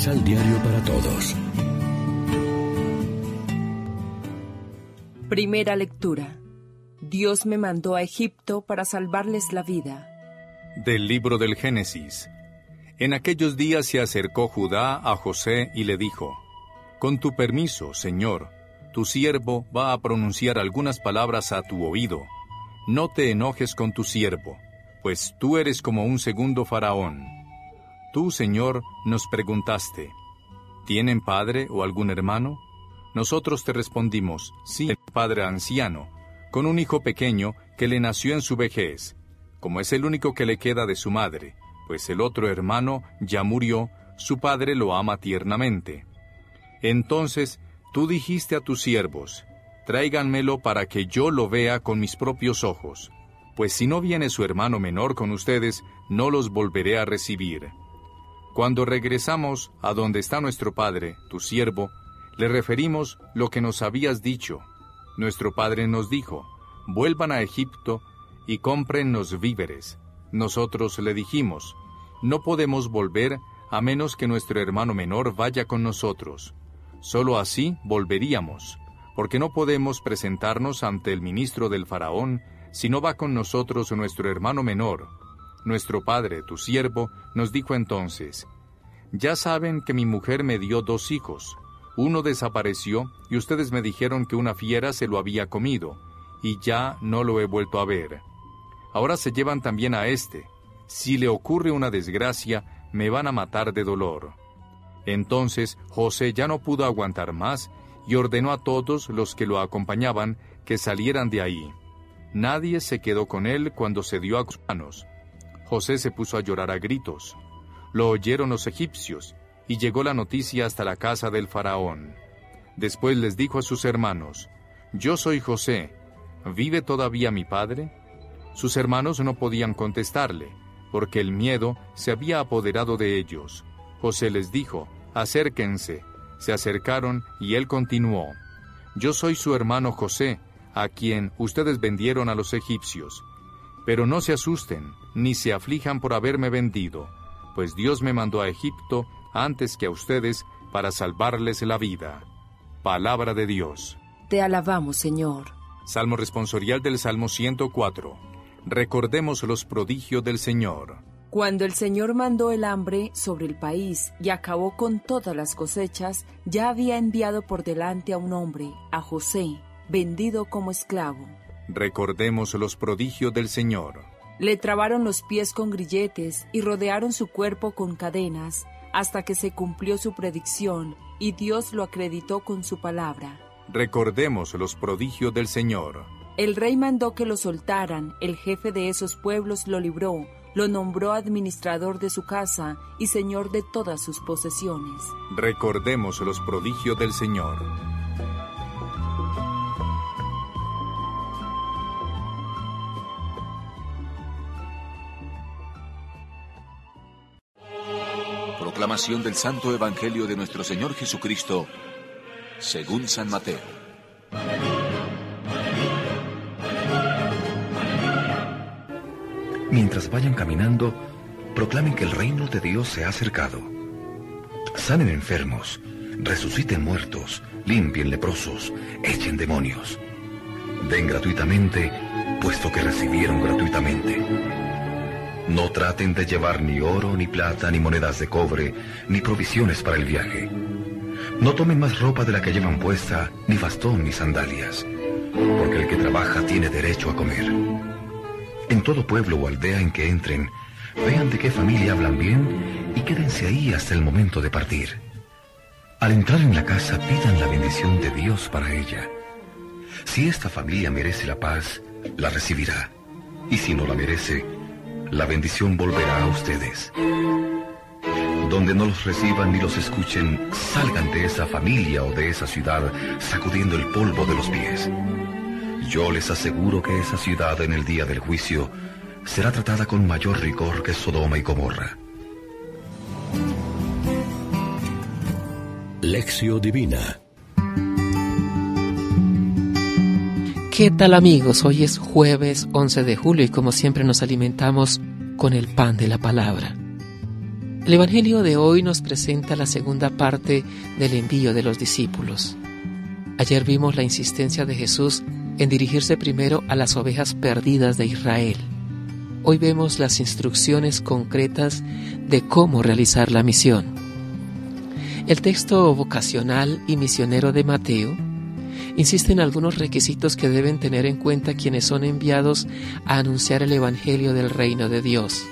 Misal Diario para Todos. Primera lectura. Dios me mandó a Egipto para salvarles la vida. Del libro del Génesis. En aquellos días se acercó Judá a José y le dijo, Con tu permiso, Señor, tu siervo va a pronunciar algunas palabras a tu oído. No te enojes con tu siervo, pues tú eres como un segundo faraón. Tú, Señor, nos preguntaste, ¿tienen padre o algún hermano? Nosotros te respondimos, sí, padre anciano, con un hijo pequeño que le nació en su vejez, como es el único que le queda de su madre, pues el otro hermano ya murió, su padre lo ama tiernamente. Entonces tú dijiste a tus siervos, tráiganmelo para que yo lo vea con mis propios ojos, pues si no viene su hermano menor con ustedes, no los volveré a recibir. Cuando regresamos a donde está nuestro padre, tu siervo, le referimos lo que nos habías dicho. Nuestro padre nos dijo, vuelvan a Egipto y cómprennos víveres. Nosotros le dijimos, no podemos volver a menos que nuestro hermano menor vaya con nosotros. Solo así volveríamos, porque no podemos presentarnos ante el ministro del faraón si no va con nosotros nuestro hermano menor. Nuestro padre, tu siervo, nos dijo entonces, Ya saben que mi mujer me dio dos hijos. Uno desapareció y ustedes me dijeron que una fiera se lo había comido, y ya no lo he vuelto a ver. Ahora se llevan también a este. Si le ocurre una desgracia, me van a matar de dolor. Entonces José ya no pudo aguantar más y ordenó a todos los que lo acompañaban que salieran de ahí. Nadie se quedó con él cuando se dio a sus manos. José se puso a llorar a gritos. Lo oyeron los egipcios, y llegó la noticia hasta la casa del faraón. Después les dijo a sus hermanos, Yo soy José, ¿vive todavía mi padre? Sus hermanos no podían contestarle, porque el miedo se había apoderado de ellos. José les dijo, Acérquense. Se acercaron y él continuó, Yo soy su hermano José, a quien ustedes vendieron a los egipcios. Pero no se asusten, ni se aflijan por haberme vendido, pues Dios me mandó a Egipto antes que a ustedes para salvarles la vida. Palabra de Dios. Te alabamos, Señor. Salmo responsorial del Salmo 104. Recordemos los prodigios del Señor. Cuando el Señor mandó el hambre sobre el país y acabó con todas las cosechas, ya había enviado por delante a un hombre, a José, vendido como esclavo. Recordemos los prodigios del Señor. Le trabaron los pies con grilletes y rodearon su cuerpo con cadenas, hasta que se cumplió su predicción y Dios lo acreditó con su palabra. Recordemos los prodigios del Señor. El rey mandó que lo soltaran, el jefe de esos pueblos lo libró, lo nombró administrador de su casa y señor de todas sus posesiones. Recordemos los prodigios del Señor. Proclamación del Santo Evangelio de nuestro Señor Jesucristo, según San Mateo. Mientras vayan caminando, proclamen que el reino de Dios se ha acercado. Sanen enfermos, resuciten muertos, limpien leprosos, echen demonios. Den gratuitamente, puesto que recibieron gratuitamente. No traten de llevar ni oro, ni plata, ni monedas de cobre, ni provisiones para el viaje. No tomen más ropa de la que llevan puesta, ni bastón, ni sandalias, porque el que trabaja tiene derecho a comer. En todo pueblo o aldea en que entren, vean de qué familia hablan bien y quédense ahí hasta el momento de partir. Al entrar en la casa pidan la bendición de Dios para ella. Si esta familia merece la paz, la recibirá. Y si no la merece, la bendición volverá a ustedes. Donde no los reciban ni los escuchen, salgan de esa familia o de esa ciudad sacudiendo el polvo de los pies. Yo les aseguro que esa ciudad en el día del juicio será tratada con mayor rigor que Sodoma y Gomorra. Lección Divina ¿Qué tal amigos? Hoy es jueves 11 de julio y como siempre nos alimentamos con el pan de la palabra. El Evangelio de hoy nos presenta la segunda parte del envío de los discípulos. Ayer vimos la insistencia de Jesús en dirigirse primero a las ovejas perdidas de Israel. Hoy vemos las instrucciones concretas de cómo realizar la misión. El texto vocacional y misionero de Mateo insiste en algunos requisitos que deben tener en cuenta quienes son enviados a anunciar el Evangelio del reino de Dios.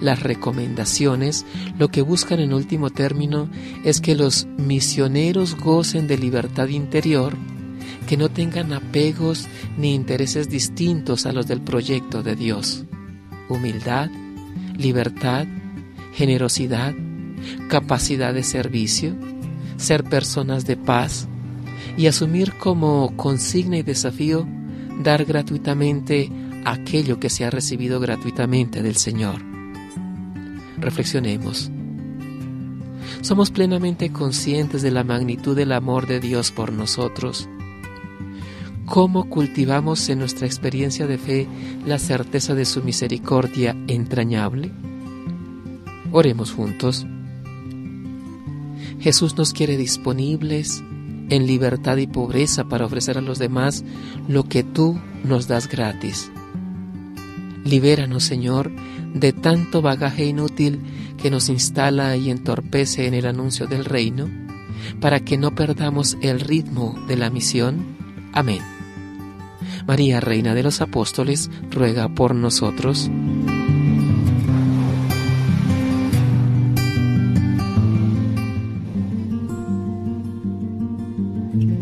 Las recomendaciones lo que buscan en último término es que los misioneros gocen de libertad interior, que no tengan apegos ni intereses distintos a los del proyecto de Dios. Humildad, libertad, generosidad, capacidad de servicio, ser personas de paz y asumir como consigna y desafío dar gratuitamente aquello que se ha recibido gratuitamente del Señor. Reflexionemos. ¿Somos plenamente conscientes de la magnitud del amor de Dios por nosotros? ¿Cómo cultivamos en nuestra experiencia de fe la certeza de su misericordia entrañable? Oremos juntos. Jesús nos quiere disponibles en libertad y pobreza para ofrecer a los demás lo que tú nos das gratis. Libéranos, Señor, de tanto bagaje inútil que nos instala y entorpece en el anuncio del reino, para que no perdamos el ritmo de la misión. Amén. María, Reina de los Apóstoles, ruega por nosotros.